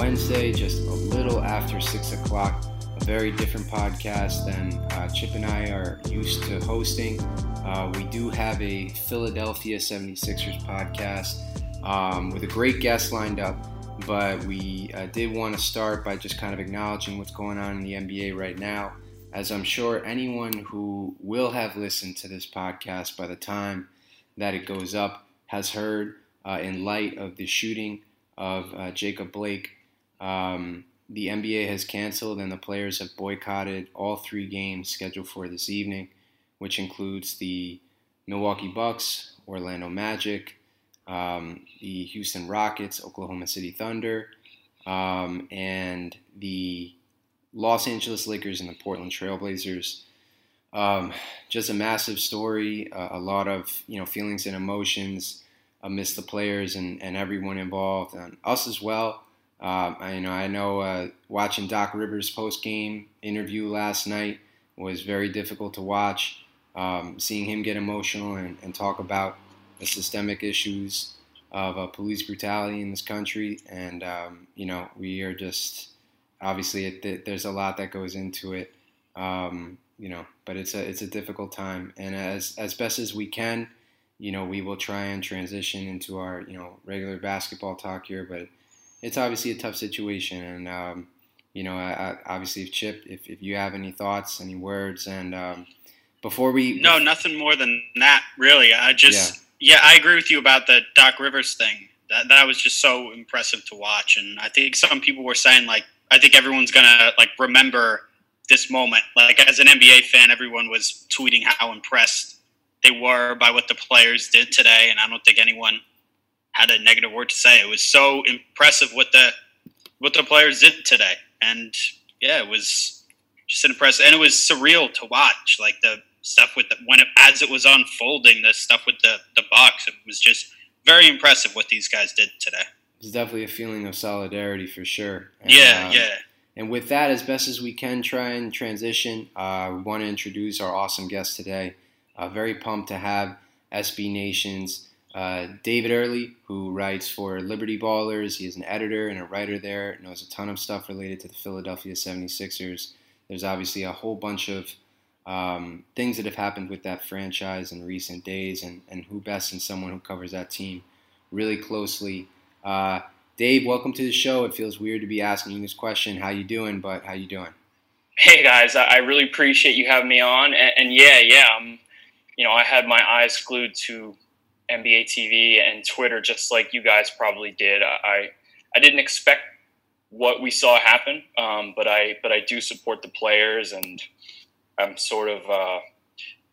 Wednesday, just a little after six o'clock. Very different podcast than uh, Chip and I are used to hosting. Uh, we do have a Philadelphia 76ers podcast um, with a great guest lined up but we uh, did want to start by just kind of acknowledging what's going on in the NBA right now, as I'm sure anyone who will have listened to this podcast by the time that it goes up has heard uh, in light of the shooting of uh, Jacob Blake. Um, the NBA has canceled and the players have boycotted all three games scheduled for this evening, which includes the Milwaukee Bucks, Orlando Magic, um, the Houston Rockets, Oklahoma City Thunder, um, and the Los Angeles Lakers and the Portland Trailblazers. Um, just a massive story, uh, a lot of you know feelings and emotions amidst the players and, and everyone involved, and us as well. Um, I you know I know uh, watching Doc Rivers post game interview last night was very difficult to watch. Um, seeing him get emotional and, and talk about the systemic issues of uh, police brutality in this country, and um, you know we are just obviously it, th- there's a lot that goes into it, um, you know, but it's a it's a difficult time, and as as best as we can, you know, we will try and transition into our you know regular basketball talk here, but it's obviously a tough situation, and um, you know, I, I, obviously, if Chip, if, if you have any thoughts, any words, and um, before we No, nothing more than that, really. I just, yeah. I agree with you about the Doc Rivers thing. That that was just so impressive to watch, and I think some people were saying like, I think everyone's gonna like remember this moment. Like as an NBA fan, everyone was tweeting how impressed they were by what the players did today, and I don't think anyone had a negative word to say. It was so impressive what the what the players did today, and yeah, it was just impressive, and it was surreal to watch. Like the stuff with the when it, as it was unfolding, the stuff with the the Bucks, it was just very impressive what these guys did today. There's definitely a feeling of solidarity for sure. And, yeah, uh, yeah. And with that, as best as we can, try and transition. Uh, we want to introduce our awesome guest today. Uh, very pumped to have SB Nation's uh, David Early, who writes for Liberty Ballers. He is an editor and a writer there, knows a ton of stuff related to the Philadelphia 76ers. There's obviously a whole bunch of um, things that have happened with that franchise in recent days, and, and who best than someone who covers that team really closely. Uh, Dave, welcome to the show. It feels weird to be asking you this question. How you doing? But how you doing? Hey guys, I really appreciate you having me on, and, and yeah, yeah, you know, I had my eyes glued to NBA TV and Twitter, just like you guys probably did. I I didn't expect what we saw happen, um, but I but I do support the players, and I'm sort of, uh,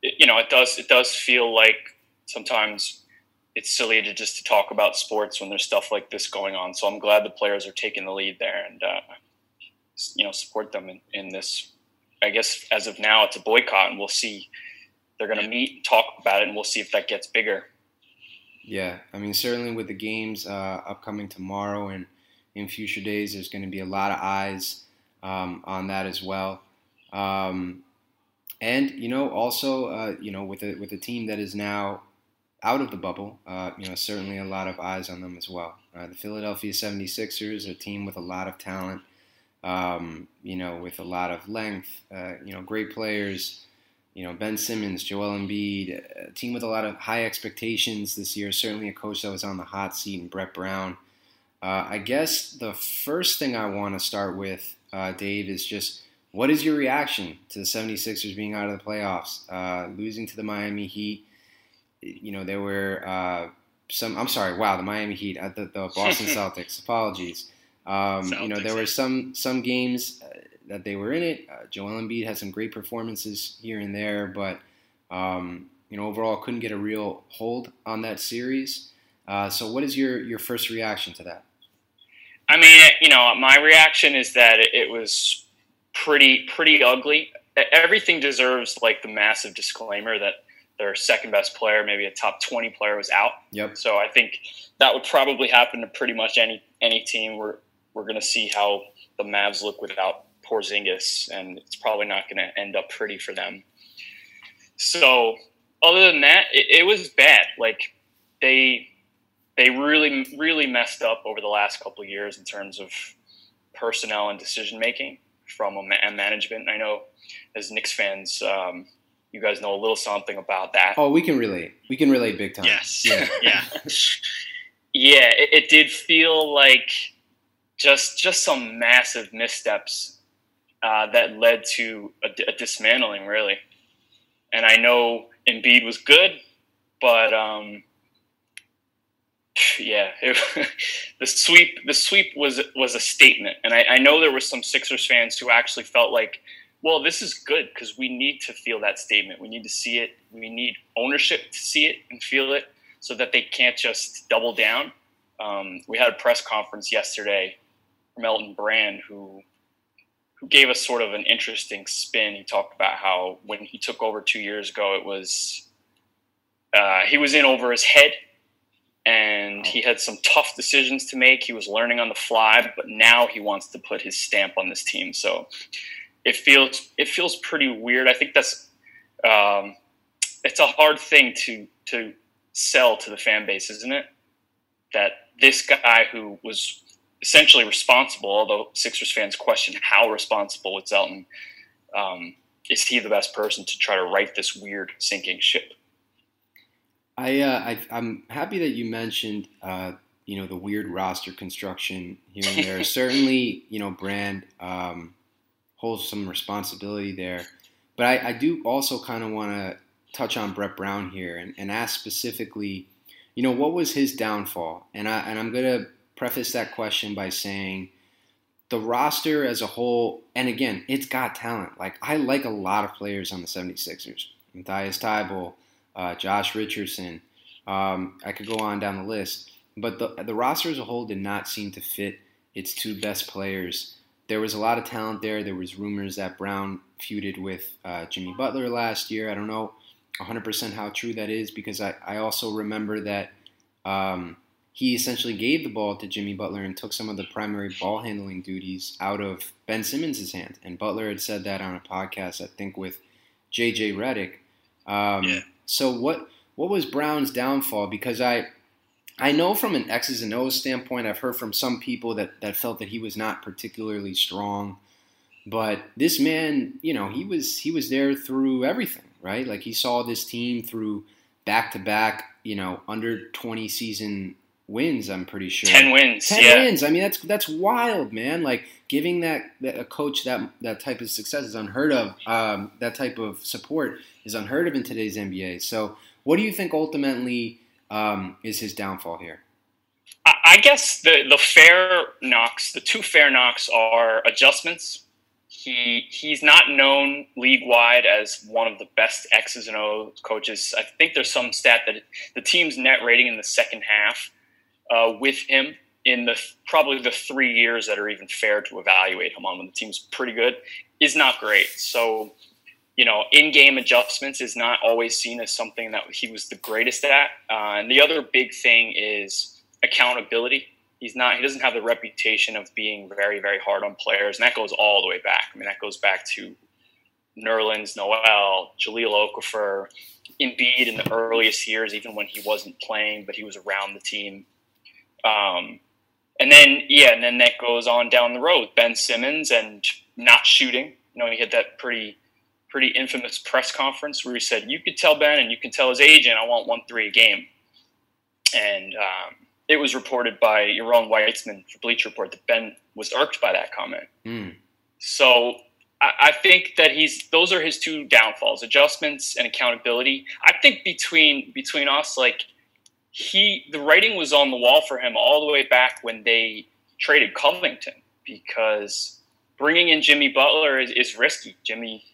it- you know, it does it does feel like sometimes it's silly to just to talk about sports when there's stuff like this going on. So I'm glad the players are taking the lead there, and uh, you know, support them in, in this. I guess as of now, it's a boycott, and we'll see. They're going to meet and talk about it, and we'll see if that gets bigger. Yeah, I mean, certainly with the games uh, upcoming tomorrow and in future days, there's going to be a lot of eyes um, on that as well. Um, and you know, also, uh, you know, with a with a team that is now out of the bubble, uh, you know, certainly a lot of eyes on them as well. Uh, the Philadelphia 76ers, a team with a lot of talent, Um, you know, with a lot of length. Uh, you know, great players. You know, Ben Simmons, Joel Embiid, a team with a lot of high expectations this year. Certainly a coach that was on the hot seat, and Brett Brown. Uh, I guess the first thing I want to start with, uh, Dave, is just what is your reaction to the 76ers being out of the playoffs, uh, losing to the Miami Heat? You know, there were uh, some. I'm sorry. Wow, the Miami Heat, uh, the, the Boston Celtics. Apologies. Um, you know, there were some some games uh, that they were in it. Uh, Joel Embiid had some great performances here and there, but um, you know, overall couldn't get a real hold on that series. Uh, so, what is your your first reaction to that? I mean, you know, my reaction is that it was pretty pretty ugly. Everything deserves like the massive disclaimer that their second best player, maybe a top twenty player, was out. Yep. So I think that would probably happen to pretty much any any team. We're we're going to see how the Mavs look without Porzingis, and it's probably not going to end up pretty for them. So other than that, it, it was bad. Like they they really really messed up over the last couple of years in terms of personnel and decision making from a, ma- management. I know as Knicks fans, um, you guys know a little something about that. Oh, we can relate. We can relate big time. Yes. Yeah. Yeah. yeah, it, it did feel like just just some massive missteps uh, that led to a, a, dismantling, really. And I know Embiid was good, but um, yeah, it, the sweep the sweep was was a statement, and I, I, know there were some Sixers fans who actually felt like, well, this is good because we need to feel that statement. We need to see it. We need ownership to see it and feel it, so that they can't just double down. Um, we had a press conference yesterday from Elton Brand, who who gave us sort of an interesting spin. He talked about how when he took over two years ago, it was uh, he was in over his head and he had some tough decisions to make. He was learning on the fly, but now he wants to put his stamp on this team. So it feels it feels pretty weird. I think that's um, it's a hard thing to to sell to the fan base, isn't it? That this guy who was essentially responsible, although Sixers fans question how responsible with Elton, um, is he the best person to try to right this weird sinking ship? I, uh, I am happy that you mentioned uh, you know the weird roster construction here and there. Certainly, you know, Brand um, holds some responsibility there, but I, I do also kind of want to touch on Brett Brown here and, and ask specifically, you know, what was his downfall? And I and I'm gonna preface that question by saying the roster as a whole, and again, it's got talent. Like I like a lot of players on the 76ers. Matthias Thybulle uh, Josh Richardson. Um, I could go on down the list, but the the roster as a whole did not seem to fit its two best players. There was a lot of talent there. There was rumors that Brown feuded with uh, Jimmy Butler last year. I don't know 100% how true that is because I, I also remember that um, he essentially gave the ball to Jimmy Butler and took some of the primary ball handling duties out of Ben Simmons' hand. And Butler had said that on a podcast, I think, with JJ Redick. Um, yeah. So what what was Brown's downfall? Because I I know from an X's and O's standpoint, I've heard from some people that, that felt that he was not particularly strong. But this man, you know, he was he was there through everything, right? Like he saw this team through back to back, you know, under twenty season wins. I'm pretty sure ten wins. Ten yeah. wins. I mean, that's that's wild, man. Like giving that, that a coach that that type of success is unheard of. Um, that type of support is unheard of in today's NBA. So, what do you think ultimately um, is his downfall here? I guess the the fair knocks, the two fair knocks are adjustments. He he's not known league wide as one of the best X's and O coaches. I think there's some stat that the team's net rating in the second half uh, with him in the probably the three years that are even fair to evaluate him on when the team's pretty good is not great. So, you know, in-game adjustments is not always seen as something that he was the greatest at. Uh, and the other big thing is accountability. He's not. He doesn't have the reputation of being very, very hard on players, and that goes all the way back. I mean, that goes back to Nerlens Noel, Jahlil Okafor, Embiid in the earliest years, even when he wasn't playing, but he was around the team. Um, and then yeah, and then that goes on down the road. Ben Simmons and not shooting. You know, he had that pretty pretty infamous press conference where he said, "You could tell Ben and you can tell his agent, I want one three a game." And um, it was reported by Yaron Weitzman for Bleacher Report that Ben was irked by that comment. Mm. So I, I think that he's those are his two downfalls: adjustments and accountability. I think between between us, like he, the writing was on the wall for him all the way back when they traded Covington because bringing in Jimmy Butler is, is risky. Jimmy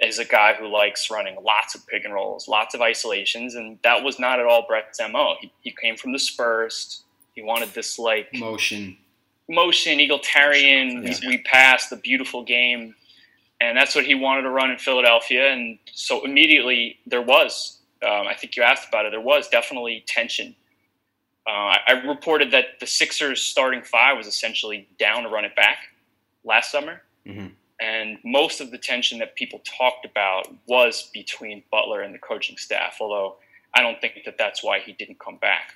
is a guy who likes running lots of pick and rolls, lots of isolations, and that was not at all Brett's mo. He, he came from the Spurs. He wanted this like Motion. motion, egalitarian. Yeah. We, we passed the beautiful game, and that's what he wanted to run in Philadelphia. And so immediately there was. Um, I think you asked about it. There was definitely tension. Uh, I, I reported that the Sixers starting five was essentially down to run it back last summer, Mhm. and most of the tension that people talked about was between Butler and the coaching staff. Although I don't think that that's why he didn't come back.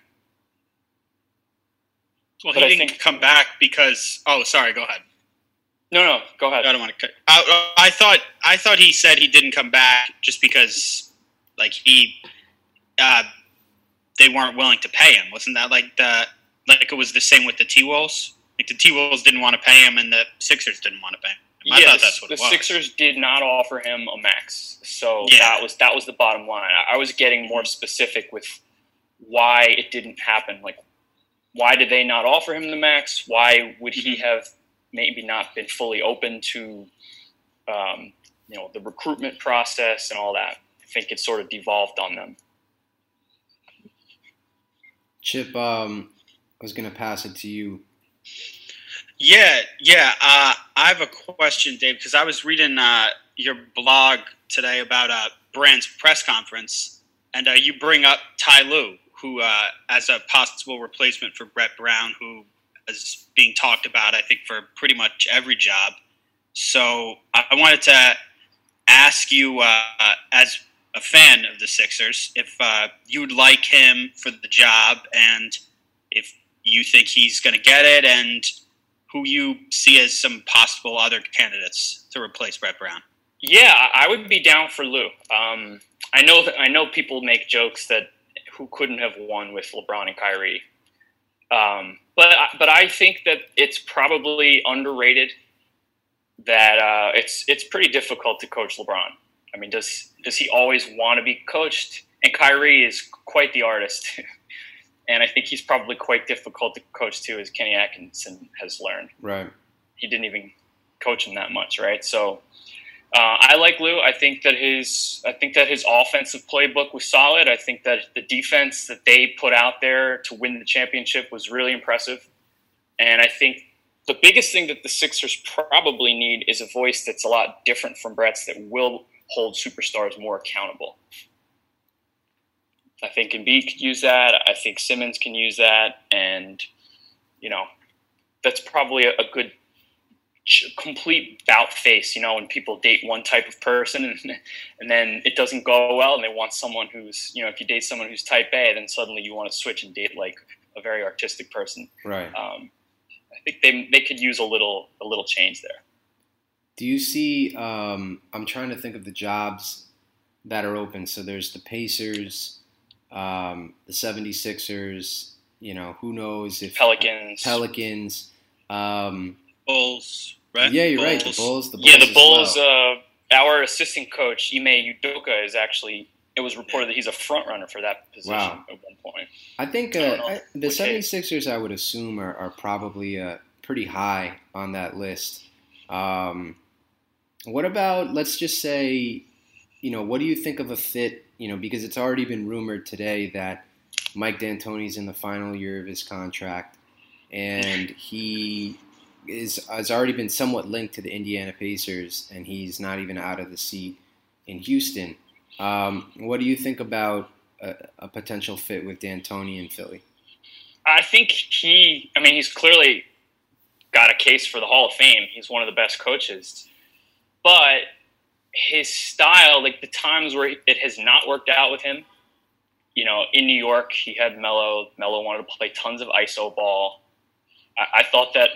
Well, But he I didn't think- come back because. Oh, sorry. Go ahead. No, no, go ahead. I don't want to. cut- I, I thought. I thought he said he didn't come back just because, like he, uh, they weren't willing to pay him. Wasn't that like the like it was the same with the T Wolves? Like the T Wolves didn't want to pay him, and the Sixers didn't want to pay him. I thought the, that's what the it was. Sixers did not offer him a max, so Yeah. that was that was the bottom line. I, I was getting more specific with why it didn't happen. Like, why did they not offer him the max? Why would he have maybe not been fully open to, um, you know, the recruitment process and all that? I think it sort of devolved on them. Chip, um, I was gonna pass it to you. Yeah, yeah. Uh, I have a question, Dave, because I was reading uh, your blog today about uh, Brand's press conference, and uh, you bring up Ty Lue, who uh, as a possible replacement for Brett Brown, who is being talked about, I think, for pretty much every job. So I I wanted to ask you, uh, as a fan of the Sixers, if uh, you'd like him for the job, and if you think he's going to get it, and who you see as some possible other candidates to replace Brett Brown. Yeah, I would be down for Lue. Um, I know that I know people make jokes that who couldn't have won with LeBron and Kyrie, um, but but I think that it's probably underrated. That uh, it's it's pretty difficult to coach LeBron. I mean, does does he always want to be coached? And Kyrie is quite the artist, and I think he's probably quite difficult to coach too, as Kenny Atkinson has learned Right. he didn't even coach him that much, right? So uh, I like Lue. I think that his I think that his offensive playbook was solid. I think that the defense that they put out there to win the championship was really impressive. And I think the biggest thing that the Sixers probably need is a voice that's a lot different from Brett's that will hold superstars more accountable. I think Embiid could use that. I think Simmons can use that, and you know, that's probably a, a good complete bout face, you know, when people date one type of person and, and then it doesn't go well and they want someone who's, you know, if you date someone who's type A, then suddenly you want to switch and date like a very artistic person. Right. Um, I think they, they could use a little, a little change there. Do you see? Um, I'm trying to think of the jobs that are open. So there's the Pacers, um, the 76ers. You know, who knows if Pelicans. Pelicans. Um, Bulls, right? yeah, you're right. The Bulls. The Bulls. yeah, the Bulls, well. uh, our assistant coach, Ime Udoka, is actually, it was reported that he's a front runner for that position Wow. at one point. I think uh, don't I, the what case. 76ers, I would assume, are, are probably uh, pretty high on that list. Um, what about, let's just say, you know, what do you think of a fit? You know, because it's already been rumored today that Mike D'Antoni's in the final year of his contract, and he is has already been somewhat linked to the Indiana Pacers, and he's not even out of the seat in Houston. Um, what do you think about a, a potential fit with D'Antoni in Philly? I think he, I mean, he's clearly got a case for the Hall of Fame. He's one of the best coaches. But his style, like the times where it has not worked out with him, you know, in New York, he had Melo. Melo wanted to play tons of ISO ball. I, I thought that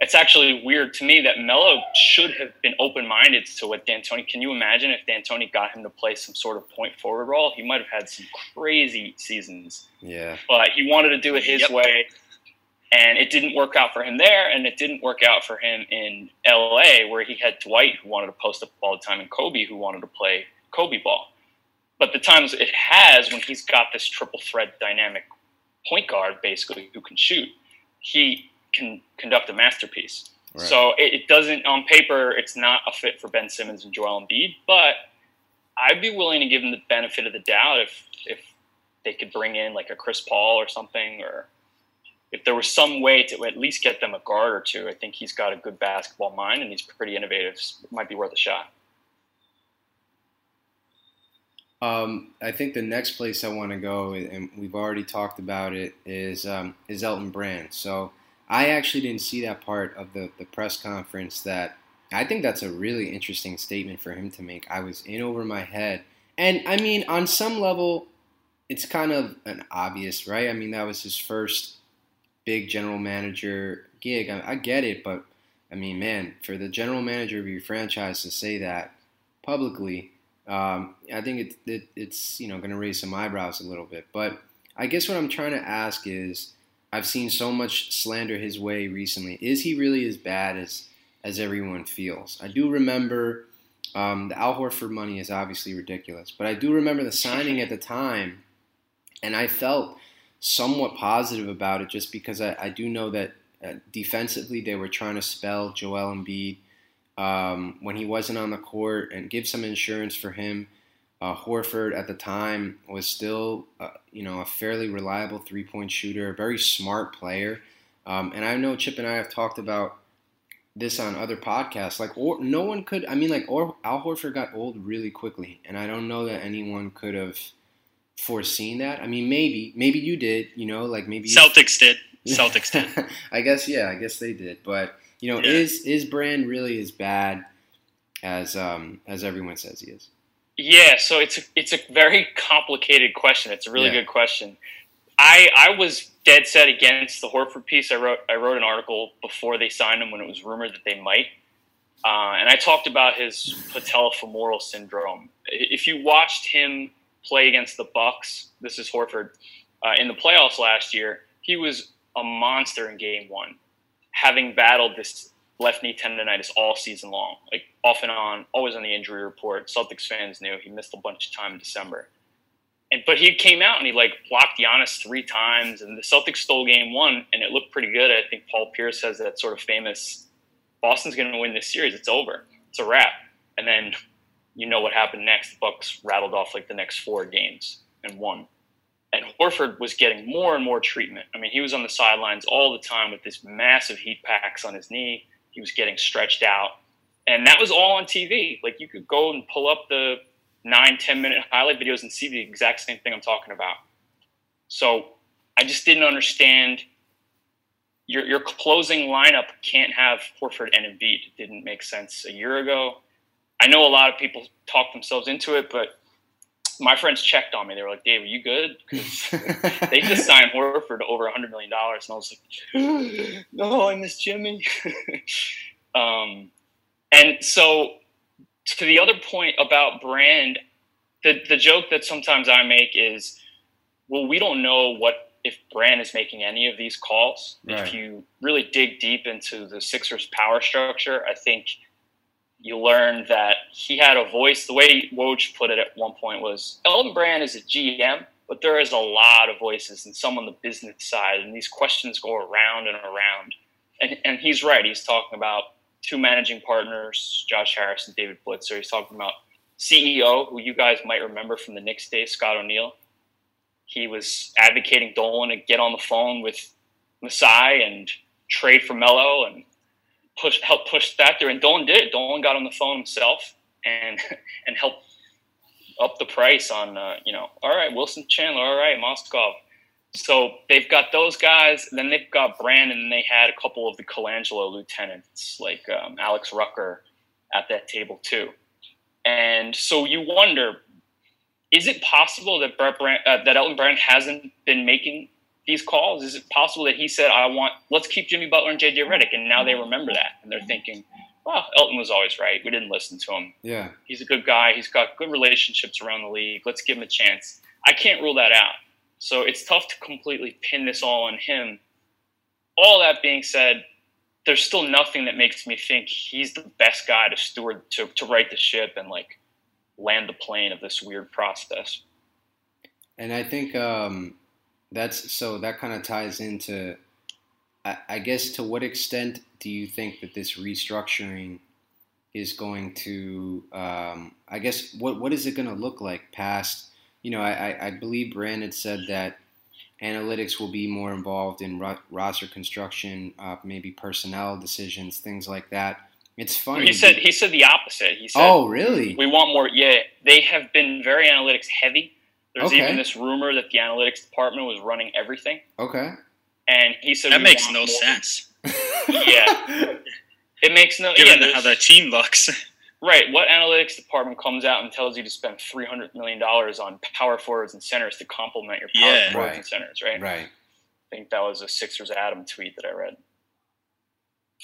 it's actually weird to me that Melo should have been open minded to what D'Antoni. Can you imagine if D'Antoni got him to play some sort of point forward role? He might have had some crazy seasons. Yeah. But he wanted to do it his Yep. way, and it didn't work out for him there, and it didn't work out for him in LA, where he had Dwight who wanted to post up all the time and Kobe who wanted to play Kobe ball. But the times it has when he's got this triple threat dynamic point guard basically who can shoot, he can conduct a masterpiece. Right. So it, it doesn't on paper it's not a fit for Ben Simmons and Joel Embiid, but I'd be willing to give him the benefit of the doubt if if they could bring in like a Chris Paul or something, or if there was some way to at least get them a guard or two. I think he's got a good basketball mind and he's pretty innovative. It might be worth a shot. Um, I think the next place I want to go, and we've already talked about it, is um, is Elton Brand. So I actually didn't see that part of the, the press conference. That I think that's a really interesting statement for him to make. I was in over my head, and I mean, on some level, it's kind of an obvious, right? I mean, that was his first big general manager gig. I, I get it, but I mean, man, for the general manager of your franchise to say that publicly um, I think it, it, it's you know going to raise some eyebrows a little bit. But I guess what I'm trying to ask is, I've seen so much slander his way recently. Is he really as bad as as everyone feels? I do remember um, the Al Horford money is obviously ridiculous, but I do remember the signing at the time, and I felt somewhat positive about it just because I, I do know that uh, defensively they were trying to spell Joel Embiid um, when he wasn't on the court and give some insurance for him. Uh, Horford at the time was still, uh, you know, a fairly reliable three-point shooter, a very smart player. Um, and I know Chip and I have talked about this on other podcasts. Like, or, no one could. I mean, like, or, Al Horford got old really quickly, and I don't know that anyone could have foreseen that. I mean, maybe, maybe you did. You know, like maybe you- Celtics did. Celtics did. I guess yeah, I guess they did. But you know, Yeah. is is Brand really as bad as um as everyone says he is? Yeah, so it's a, it's a very complicated question. It's a really Yeah. good question. I I was dead set against the Horford piece. I wrote I wrote an article before they signed him when it was rumored that they might, uh, and I talked about his patellofemoral syndrome. If you watched him play against the Bucks, this is Horford uh, in the playoffs last year. He was a monster in Game One, having battled this left knee tendonitis all season long, like off and on, always on the injury report. Celtics fans knew he missed a bunch of time in December. And but he came out and he like blocked Giannis three times, and the Celtics stole game one, and it looked pretty good. I think Paul Pierce has that sort of famous Boston's going to win this series. It's over. It's a wrap. And then you know what happened next. The Bucks rattled off like the next four games and won. And Horford was getting more and more treatment. I mean, he was on the sidelines all the time with this massive heat packs on his knee. He was getting stretched out. And that was all on TV. Like you could go and pull up the nine, 10 minute highlight videos and see the exact same thing I'm talking about. So I just didn't understand your your closing lineup can't have Horford and Embiid. It didn't make sense a year ago. I know a lot of people talk themselves into it, but my friends checked on me. They were like, "Dave, are you good?" They just signed Horford to over $100 million. And I was like, no, I miss Jimmy. um, and so, to the other point about brand, the, the joke that sometimes I make is, well, we don't know what if Brand is making any of these calls. Right. If you really dig deep into the Sixers power structure, I think you learn that he had a voice. The way Woj put it at one point was Elton Brand is a GM, but there is a lot of voices and some on the business side, and these questions go around and around. And, and he's right. He's talking about two managing partners, Josh Harris and David Blitzer. He's talking about CEO, who you guys might remember from the Knicks days, Scott O'Neill. He was advocating Dolan to get on the phone with Masai and trade for Melo and push help push that through. And Dolan did. Dolan got on the phone himself and and helped up the price on uh, you know. All right, Wilson Chandler. All right, Mozgov. So they've got those guys. Then they've got Brandon, and they had a couple of the Colangelo lieutenants like um, Alex Rucker at that table too. And so you wonder, is it possible that Brett Brand, uh, that Elton Brand hasn't been making these calls? Is it possible that he said, "I want let's keep Jimmy Butler and JJ Redick," and now they remember that and they're thinking, "Well, Elton was always right. We didn't listen to him. Yeah. He's a good guy. He's got good relationships around the league. Let's give him a chance." I can't rule that out. So it's tough to completely pin this all on him. All that being said, there's still nothing that makes me think he's the best guy to steward to, to right the ship and like land the plane of this weird process. And I think um, that's so that kind of ties into, I, I guess, to what extent do you think that this restructuring is going to, um, I guess, what what is it going to look like past? You know, I, I believe Brandon said that analytics will be more involved in ro- roster construction, uh, maybe personnel decisions, things like that. It's funny. He said he said the opposite. He said, "Oh, really? We want more." Yeah, they have been very analytics heavy. There's Okay. even this rumor that the analytics department was running everything, Okay. and he said That makes no more." sense, Yeah, it makes no. given yeah, how there's- the team looks. Right. What analytics department comes out and tells you to spend three hundred million dollars on power forwards and centers to complement your power Yeah. forwards Right. and centers? Right? right. I think that was a Sixers Adam tweet that I read.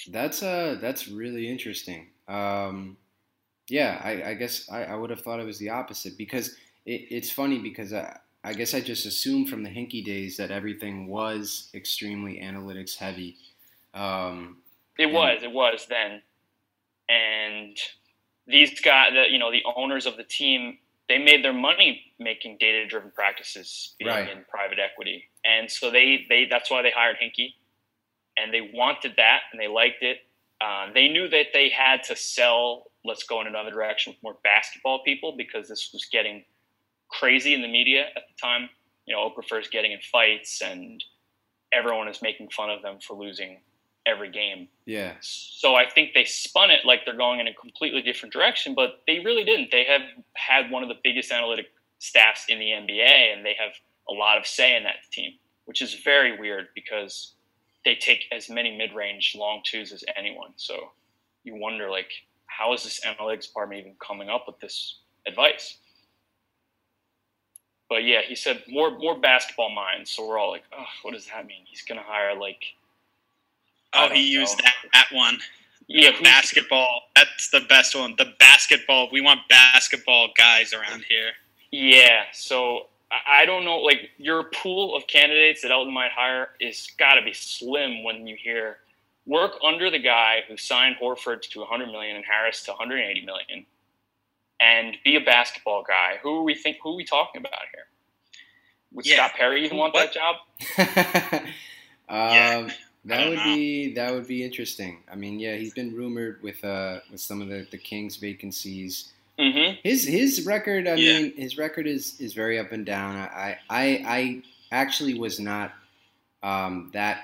That's uh that's really interesting. Um, yeah, I, I guess I, I would have thought it was the opposite because it, it's funny because I, I guess I just assumed from the Hinkie days that everything was extremely analytics heavy. Um, It was. It was then, and these guys, the, you know, the owners of the team, they made their money making data-driven practices Right. in private equity, and so they they that's why they hired Hinkie, and they wanted that and they liked it. Uh, they knew that they had to sell. Let's go in another direction with more basketball people because this was getting crazy in the media at the time. You know, Okafor is getting in fights, and everyone is making fun of them for losing every game. yeah, So I think they spun it like they're going in a completely different direction, but they really didn't. They have had one of the biggest analytic staffs in the NBA, and they have a lot of say in that team, which is very weird because they take as many mid-range long twos as anyone. So you wonder, like, how is this analytics department even coming up with this advice? But yeah, he said more more basketball minds. So we're all like, oh, what does that mean? He's going to hire like Oh, he used that, that one. yeah, Basketball. That's the best one. The basketball. We want basketball guys around here. Yeah, so I I don't know. Like your pool of candidates that Elton might hire is got to be slim when you hear work under the guy who signed Horford to 100 million and Harris to 180 million, and be a basketball guy. Who are we think? Who are we talking about here? Would Yeah. Scott Perry even want What? that job? um, Yeah, that would know. be that would be interesting. I mean, yeah, he's been rumored with uh with some of the the Kings vacancies. Mm-hmm. His his record, I Yeah. mean, his record is is very up and down. I I I actually was not um, that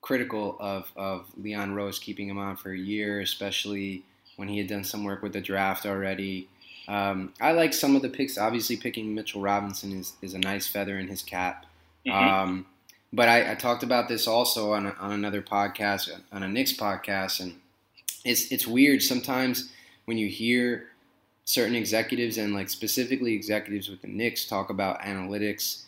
critical of of Leon Rose keeping him on for a year, especially when he had done some work with the draft already. Um, I like some of the picks. Obviously, picking Mitchell Robinson is, is a nice feather in his cap. Mhm. Um, but I, I talked about this also on, a, on another podcast, on a Knicks podcast, and it's it's weird sometimes when you hear certain executives and like specifically executives with the Knicks talk about analytics.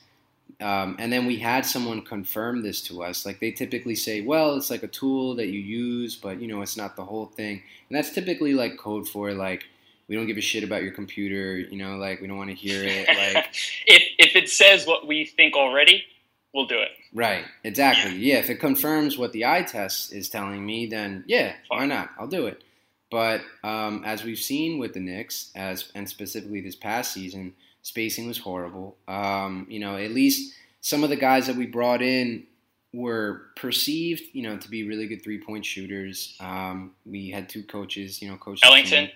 Um, and then we had someone confirm this to us. Like they typically say, well, it's like a tool that you use, but you know, it's not the whole thing. And that's typically like code for like, we don't give a shit about your computer, you know, like we don't want to hear it. Like, if if it says what we think already, we'll do it. right, exactly. Yeah. if it confirms what the eye test is telling me, then yeah, why not? I'll do it. But um, as we've seen with the Knicks, as and specifically this past season, spacing was horrible. Um, you know, at least some of the guys that we brought in were perceived, you know, to be really good three point shooters. Um, we had two coaches, you know, coach Ellington.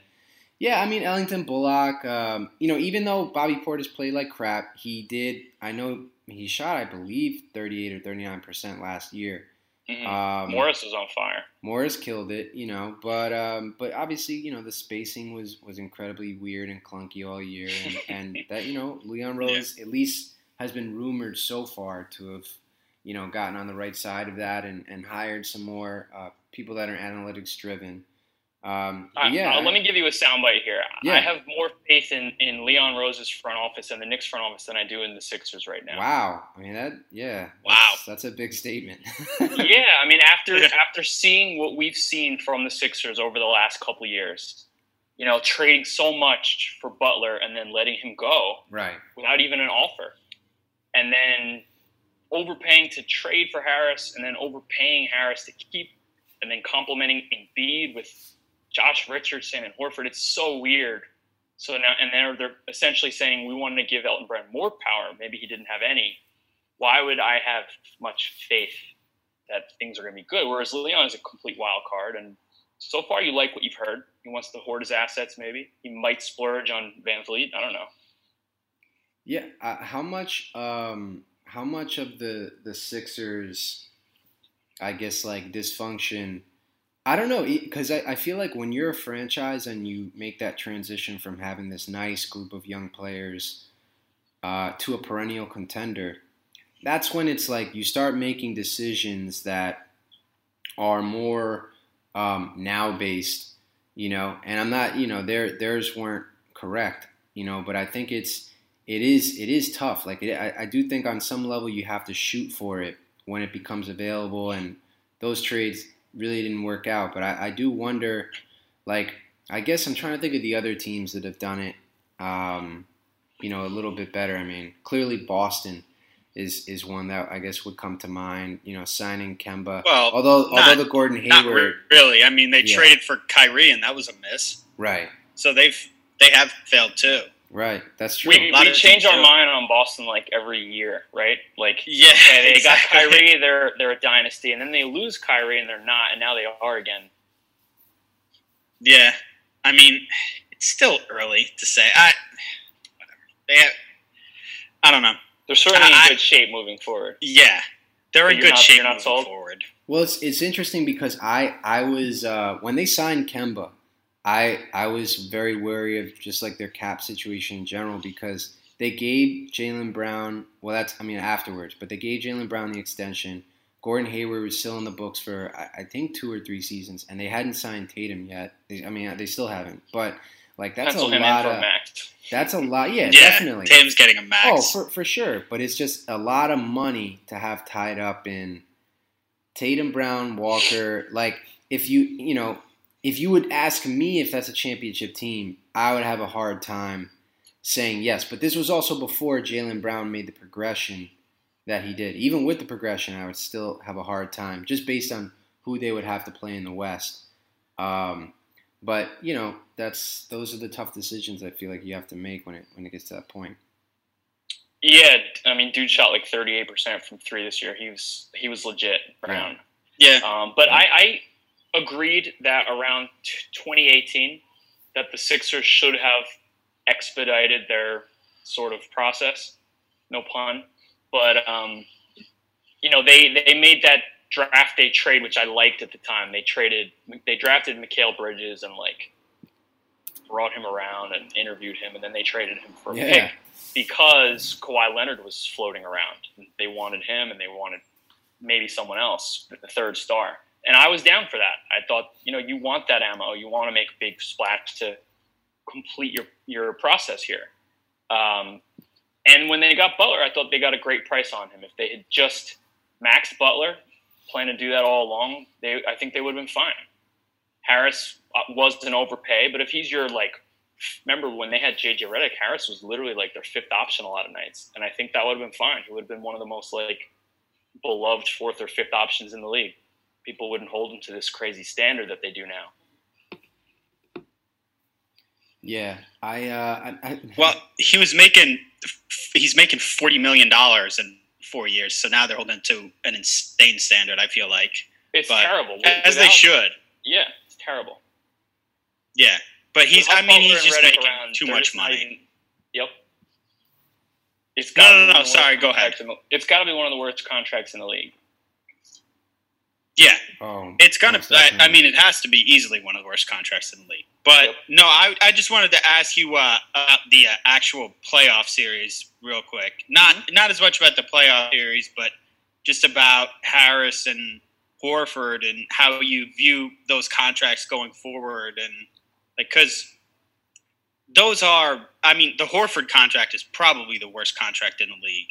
Yeah, I mean Ellington Bullock. Um, you know, even though Bobby Portis played like crap, he did. I know he shot, I believe, thirty-eight or thirty-nine percent last year. Mhm. Um, Morris is on fire. Morris killed it, you know, but um, but obviously, you know, the spacing was was incredibly weird and clunky all year, and, and that you know, Leon Rose at least has been rumored so far to have, you know, gotten on the right side of that and, and hired some more uh, people that are analytics driven. Um, Uh, yeah, uh, let me give you a soundbite here. Yeah. I have more faith in, in Leon Rose's front office and the Knicks front office than I do in the Sixers right now. Wow. I mean that. Yeah. Wow. That's, that's a big statement. yeah, I mean after after seeing what we've seen from the Sixers over the last couple of years, you know, trading so much for Butler and then letting him go Right. without even an offer, and then overpaying to trade for Harris, and then overpaying Harris to keep, and then complimenting Embiid with Josh Richardson and Horford. It's so weird. So now, and they're they're essentially saying we wanted to give Elton Brand more power. Maybe he didn't have any. Why would I have much faith that things are going to be good? Whereas Leon is a complete wild card, and so far you like what you've heard. He wants to hoard his assets. Maybe he might splurge on VanVleet. I don't know. Yeah. Uh, how much? Um, how much of the the Sixers, I guess, like dysfunction? I don't know because I, I feel like when you're a franchise and you make that transition from having this nice group of young players uh, to a perennial contender, that's when it's like you start making decisions that are more um, now based, you know. And I'm not, you know, their theirs weren't correct, you know, but I think it's it is it is tough. Like it, I, I do think on some level you have to shoot for it when it becomes available, and those trades really didn't work out. But I, I do wonder, like I guess I'm trying to think of the other teams that have done it, um, you know, a little bit better. I mean, clearly Boston is is one that I guess would come to mind. You know, signing Kemba. Well, although not- although the Gordon Hayward, re- really. I mean, they Yeah. traded for Kyrie, and that was a miss. right, So they've they have failed too. Right, that's true. We, we change our mind on Boston like every year, right? Like Yeah, okay, they exactly. got Kyrie, they're they're a dynasty, and then they lose Kyrie and they're not, and now they are again. Yeah, I mean, it's still early to say. I whatever. They have, I don't know. They're certainly I- in good shape moving forward. Yeah, they're But in good not- shape you're not moving sold? forward. Well, it's it's interesting because I I was uh, when they signed Kemba, I I was very wary of just like their cap situation in general because they gave Jaylen Brown well that's I mean afterwards, but they gave Jaylen Brown the extension. Gordon Hayward was still in the books for I, I think two or three seasons, and they hadn't signed Tatum yet. They, I mean they still haven't, but like that's Pencil a lot of max. that's a lot. Yeah, Yeah, definitely. Tatum's getting a max. Oh, for, for sure. But it's just a lot of money to have tied up in Tatum, Brown, Walker. Like, if you, you know, if you would ask me if that's a championship team, I would have a hard time saying yes. But this was also before Jaylen Brown made the progression that he did. Even with the progression, I would still have a hard time just based on who they would have to play in the West. Um, but you know, that's those are the tough decisions I feel like you have to make when it when it gets to that point. Yeah, I mean, dude shot like thirty eight percent from three this year. He was he was legit Brown. yeah, Um, but I, I agreed that around 2018 that the Sixers should have expedited their sort of process. No pun, but um, you know they they made that draft day trade, which I liked at the time. They traded they drafted Mikal Bridges and like brought him around and interviewed him, and then they traded him for a Yeah. pick because Kawhi Leonard was floating around. They wanted him, and they wanted maybe someone else, the third star. And I was down for that. I thought, you know, you want that ammo. You want to make a big splash to complete your, your process here. Um, and when they got Butler, I thought they got a great price on him. If they had just maxed Butler, planned to do that all along, they I think they would have been fine. Harris uh, was an overpay, but if he's your like, remember when they had JJ Redick, Harris was literally like their fifth option a lot of nights, and I think that would have been fine. He would have been one of the most like beloved fourth or fifth options in the league. People wouldn't hold him to this crazy standard that they do now. Yeah, I, uh, I, I well, he was making he's making forty million dollars in four years. So now they're holding to an insane standard. I feel like, It's But- terrible. as they should. Yeah, it's terrible. Yeah, but he's. I mean, he's just and making too much money. even- yep. It's No, gotta no, no, one of the sorry, go ahead. the- It's got to be one of the worst contracts in the league. Yeah, oh, it's gonna. I, I mean, it has to be easily one of the worst contracts in the league. But Yep. no, I, I just wanted to ask you uh, about the uh, actual playoff series real quick. Not Mm-hmm. not as much about the playoff series, but just about Harris and Horford and how you view those contracts going forward, and like because those are, I mean, the Horford contract is probably the worst contract in the league,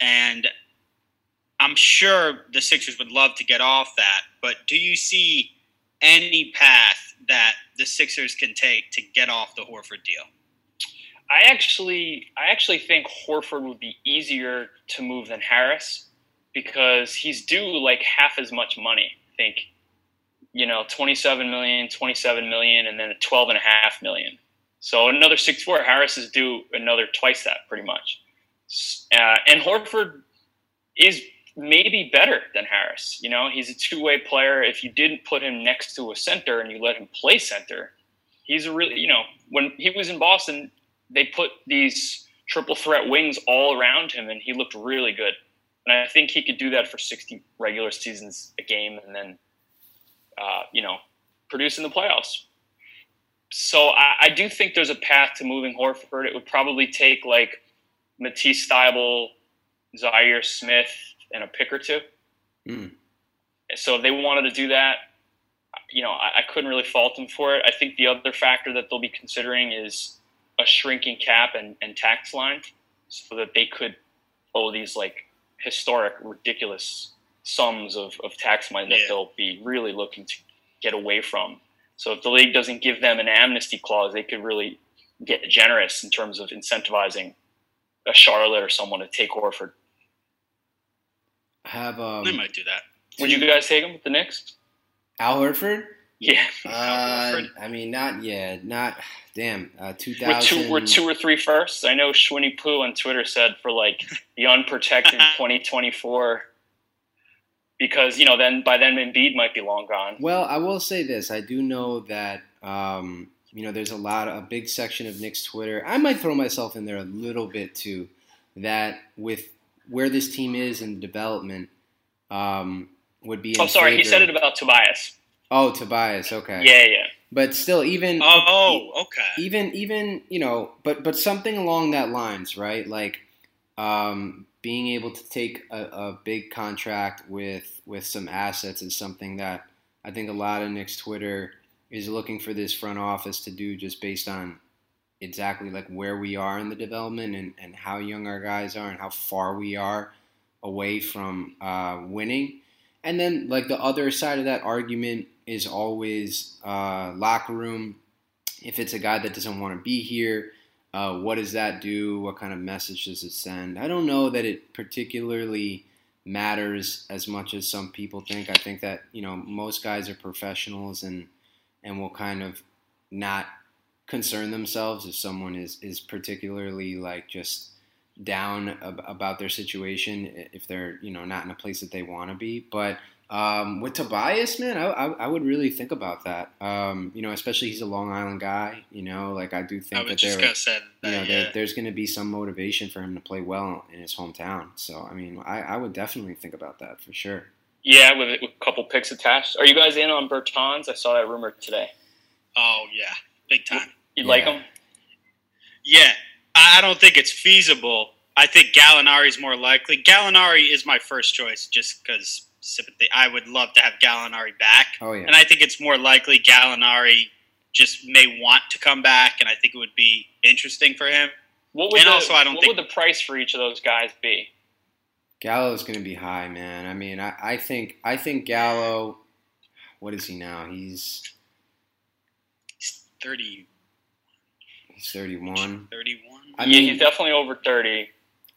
and I'm sure the Sixers would love to get off that. But do you see any path that the Sixers can take to get off the Horford deal? I actually, I actually think Horford would be easier to move than Harris because he's due like half as much money. I think, you know, 27 million, 27 million, and then 12 and a half million. So another six four. Harris is due another twice that, pretty much. Uh, and Horford is maybe better than Harris. You know, he's a two way player. If you didn't put him next to a center and you let him play center, he's a really, you know, when he was in Boston, they put these triple threat wings all around him and he looked really good. And I think he could do that for 60 regular seasons a game and then, uh, you know, produce in the playoffs. So I, I, do think there's a path to moving Horford. It would probably take like Matisse Thybulle, Zhaire Smith, and a pick or two. Mm. So if they wanted to do that, you know, I, I couldn't really fault them for it. I think the other factor that they'll be considering is a shrinking cap and, and tax line so that they could owe these like historic, ridiculous sums of, of tax money that yeah. they'll be really looking to get away from. So if the league doesn't give them an amnesty clause, they could really get generous in terms of incentivizing a Charlotte or someone to take Horford. Have um, they might do that. Would you guys take him with the Knicks? Al Horford? Yeah. Uh, I mean, not yet. Not damn. Uh, two thousand. We're two, we're two or three firsts. I know Schwinny Poo on Twitter said for like the unprotected twenty twenty four. Because you know, then by then Embiid might be long gone. Well, I will say this: I do know that um, you know there's a lot, of, a big section of Knicks Twitter. I might throw myself in there a little bit too. That with where this team is in development, um, would be. Oh, sorry, favor. he said it about Tobias. Oh, Tobias. Okay. Yeah, yeah. But still, even oh, okay. Even even you know, but but something along that lines, right? Like um, being able to take a, a, big contract with with some assets is something that I think a lot of Knicks Twitter is looking for this front office to do, just based on exactly like where we are in the development and, and how young our guys are and how far we are away from uh, winning. And then like the other side of that argument is always uh, locker room. If it's a guy that doesn't want to be here, uh, what does that do? What kind of message does it send? I don't know that it particularly matters as much as some people think. I think that you know most guys are professionals and and will kind of not concern themselves if someone is is particularly like just down ab- about their situation if they're you know not in a place that they want to be but um, with Tobias, man, I, I, I, would really think about that. Um, you know, especially he's a Long Island guy. You know, like I do think I that there, that, you know, yeah. there, there's going to be some motivation for him to play well in his hometown. So, I mean, I, I would definitely think about that for sure. Yeah, with, with a couple picks attached. Are you guys in on Bertans? I saw that rumor today. Oh yeah, big time. You yeah. like him? Yeah, I don't think it's feasible. I think Gallinari is more likely. Gallinari is my first choice, just because sympathy. I would love to have Gallinari back. Oh yeah. And I think it's more likely Gallinari just may want to come back, and I think it would be interesting for him. What would and the, also I don't what think would the price for each of those guys be? Gallo's going to be high, man. I mean, I, I think I think Gallo. What is he now? He's he's thirty. He's thirty-one. Thirty-one. I mean, yeah, he's definitely over thirty.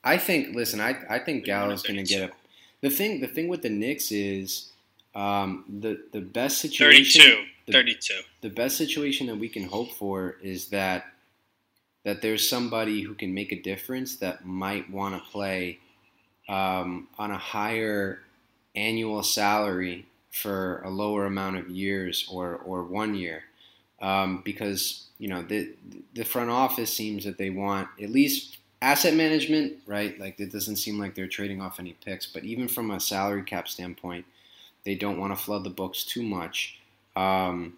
I think. Listen, I I think Gallo's going to get a the thing, the thing with the Knicks is um, the the best situation. 32. The, 32. The best situation that we can hope for is that that there's somebody who can make a difference that might want to play um, on a higher annual salary for a lower amount of years or or one year, um, because you know the the front office seems that they want at least asset management, right? Like it doesn't seem like they're trading off any picks, but even from a salary cap standpoint, they don't want to flood the books too much. Um,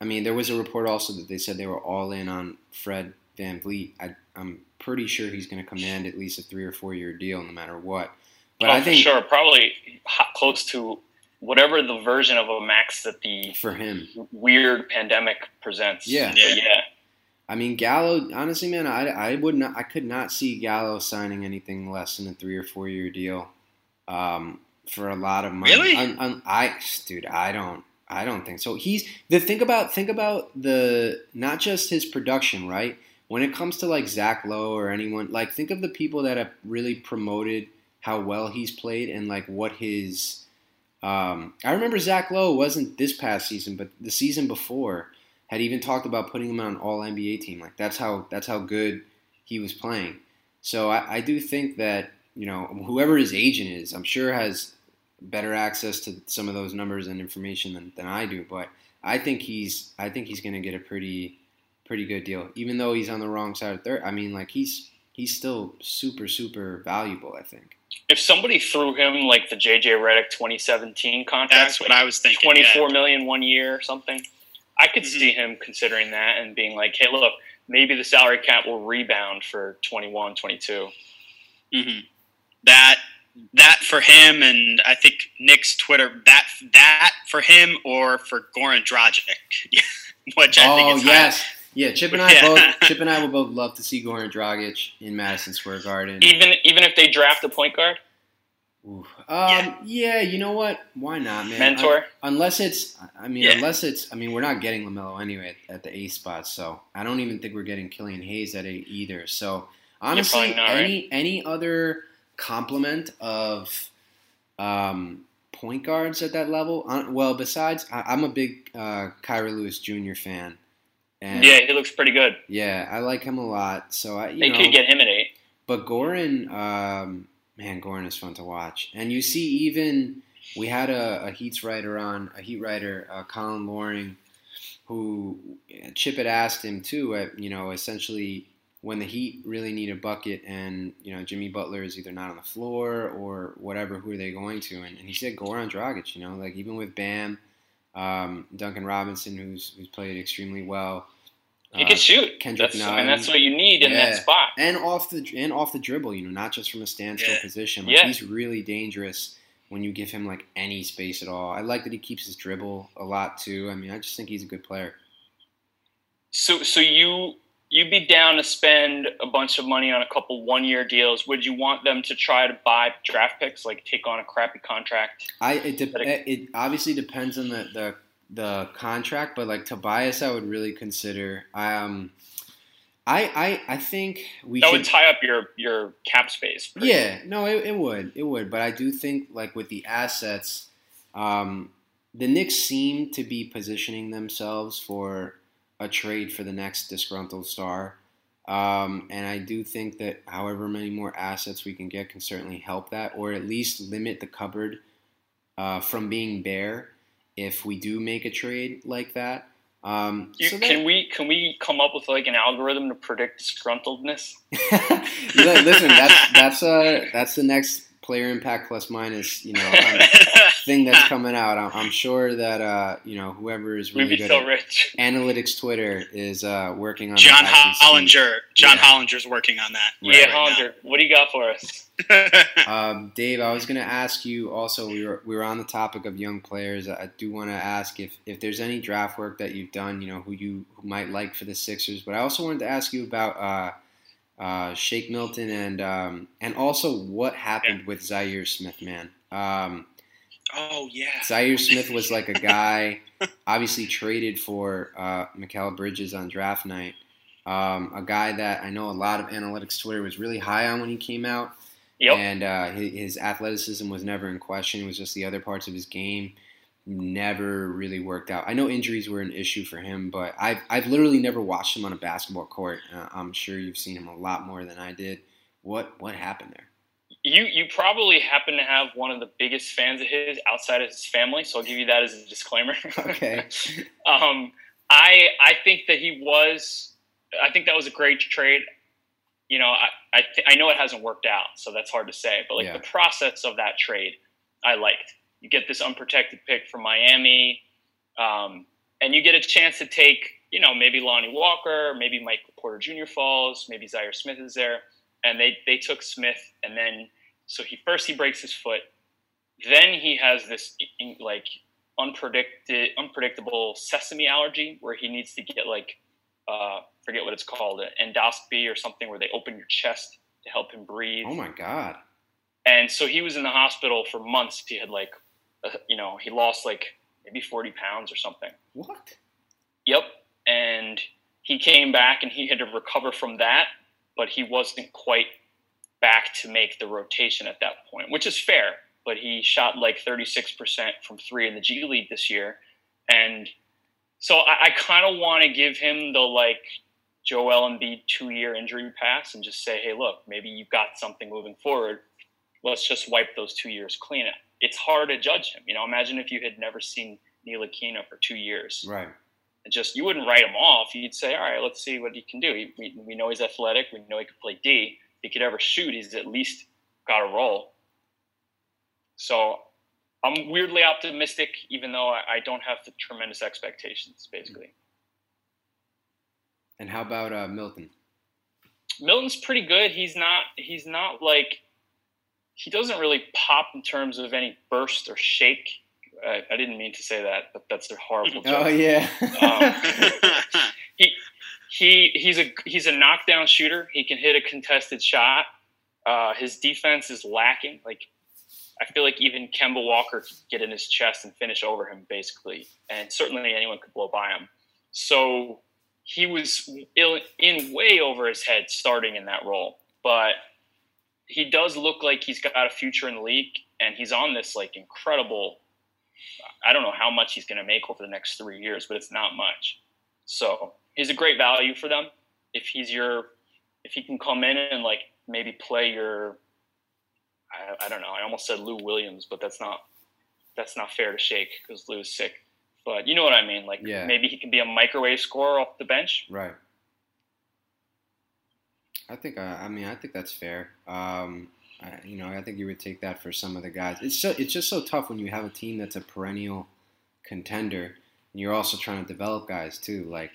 I mean, there was a report also that they said they were all in on Fred VanVleet. I, am pretty sure he's going to command at least a three or four year deal, no matter what. But oh, I think sure, probably close to whatever the version of a max that the for him. weird pandemic presents. Yeah. Yeah. yeah. I mean, Gallo. Honestly, man, I, I would not. I could not see Gallo signing anything less than a three or four year deal, um, for a lot of money. Really? Un- un- I, dude, I don't. I don't think so. He's the think about think about the not just his production, right? When it comes to like Zach Lowe or anyone, like think of the people that have really promoted how well he's played and like what his. Um, I remember Zach Lowe wasn't this past season, but the season before had even talked about putting him on an All NBA team. Like that's how that's how good he was playing. So I, I do think that you know whoever his agent is, I'm sure has better access to some of those numbers and information than, than I do. But I think he's I think he's going to get a pretty pretty good deal, even though he's on the wrong side of third. I mean, like he's he's still super super valuable. I think. If somebody threw him like the JJ Redick 2017 contract, That's what like I was thinking. twenty-four yeah. million one year or something, I could Mhm. see him considering that and being like, hey, look, maybe the salary cap will rebound for 21, 22. hmm That that for him, and I think Knicks Twitter. That that for him or for Goran Dragic, which I think oh is yes, yeah. Chip and I Yeah. both Chip and I would both love to see Goran Dragic in Madison Square Garden. Even even if they draft a point guard, Um, yeah. you know what? Why not, man? mentor. Un- unless it's, I mean, Yeah. unless it's, I mean, we're not getting LaMelo anyway at, at the A spot, so I don't even think we're getting Killian Hayes at A either. So honestly, not, any any other complement of um, point guards at that level? Uh, well, besides, I, I'm a big uh, Kira Lewis Jr. fan, and yeah, he looks pretty good. yeah, I like him a lot. So I, you They know, could get him at eight. but Goran, um, man, Goran is fun to watch. And you see, even we had a, a Heat's writer on, a Heat writer, uh, Colin Loring, who Chip had asked him too. At, you know, essentially when the Heat really need a bucket, and you know Jimmy Butler is either not on the floor or whatever, who are they going to? And, and he said Goran Dragic. You know, like even with Bam, um, Duncan Robinson, who's who's played extremely well. He uh, can shoot. Kendrick that's, Nunn. and that's what you need in Yeah. that spot. and off the and off the dribble, you know, not just from a standstill Yeah. position. Like Yeah. he's really dangerous when you give him like any space at all. I like that he keeps his dribble a lot too. I mean, I just think he's a good player. So so you you'd be down to spend a bunch of money on a couple one year deals. Would you want them to try to buy draft picks, like take on a crappy contract? I it de- it- it obviously depends on the the the contract, but like Tobias, I would really consider. Um, I I I think we That should. would tie up your your cap space. Yeah, no, it, it would, it would. But I do think, like with the assets, um, the Knicks seem to be positioning themselves for a trade for the next disgruntled star. Um, and I do think that however many more assets we can get can certainly help that, or at least limit the cupboard uh, from being bare if we do make a trade like that. Um, You, so that- can we can we come up with like an algorithm to predict disgruntledness? Listen, that's that's uh that's the next player impact plus minus you know thing that's coming out. I'm, I'm sure that uh you know whoever is really good so at rich. analytics Twitter is uh working on John that as we speak. Hollinger. John Yeah. Hollinger's working on that. yeah, right now. Hollinger, what do you got for us? Um, Dave, I was going to ask you also. We were we were on the topic of young players. I do want to ask if if there's any draft work that you've done. You know who you who might like for the Sixers. But I also wanted to ask you about uh, uh, Shake Milton and um, and also what happened with Zhaire Smith, man. Um, oh yeah. Zhaire Smith was like a guy, obviously traded for uh, Mikal Bridges on draft night. Um, a guy that I know a lot of analytics Twitter was really high on when he came out. Yep. And uh, his, his athleticism was never in question. It was just the other parts of his game never really worked out. I know injuries were an issue for him, but I've, I've literally never watched him on a basketball court. Uh, I'm sure you've seen him a lot more than I did. What what happened there? You you probably happen to have one of the biggest fans of his outside of his family, so I'll give you that as a disclaimer. Okay. um, I I think that he was. I think that was a great trade. You know, I I, th- I know it hasn't worked out, so that's hard to say. But like Yeah. the process of that trade, I liked. You get this unprotected pick from Miami, um, and you get a chance to take, you know, maybe Lonnie Walker, maybe Mike Porter Jr. falls, maybe Zhaire Smith is there, and they they took Smith, and then so he first he breaks his foot, Then he has this like unpredicted, unpredictable sesame allergy where he needs to get like uh, forget what it's called, an endoscopy or something where they open your chest to help him breathe. Oh my god! And so he was in the hospital for months. He had like, uh, you know, he lost like maybe forty pounds or something. What? Yep. And he came back and he had to recover from that, but he wasn't quite back to make the rotation at that point, which is fair. But he shot like 36% from three in the G League this year. And so I, I kind of want to give him the like Joel Embiid two year injury pass and just say, hey, look, maybe you've got something moving forward. Let's just wipe those two years clean. It's hard to judge him. You know, imagine if you had never seen Ntilikina for two years. Right. Just you wouldn't write him off. You'd say, all right, let's see what he can do. We, we know he's athletic. We know he can play D. If he could ever shoot, he's at least got a role. So I'm weirdly optimistic, even though I, I don't have the tremendous expectations, basically. And how about uh, Milton? Milton's pretty good. He's not. He's not like. He doesn't really pop in terms of any burst or shake. I, I didn't mean to say that, but that's a horrible joke. Oh yeah. um, he he he's a he's a knockdown shooter. He can hit a contested shot. Uh, his defense is lacking. Like I feel like even Kemba Walker could get in his chest and finish over him, basically, and certainly anyone could blow by him. So he was in way over his head starting in that role, but he does look like he's got a future in the league, and he's on this like incredible. I don't know how much he's going to make over the next three years, but it's not much. So he's a great value for them. If he's your, if he can come in and like maybe play your I, I don't know. I almost said Lou Williams, but that's not that's not fair to shake because Lou's sick. But you know what I mean. Like yeah. maybe he can be a microwave scorer off the bench. Right. I think. Uh, I mean, I think that's fair. Um, I, you know, I think you would take that for some of the guys. It's so, it's just so tough when you have a team that's a perennial contender, and you're also trying to develop guys too. Like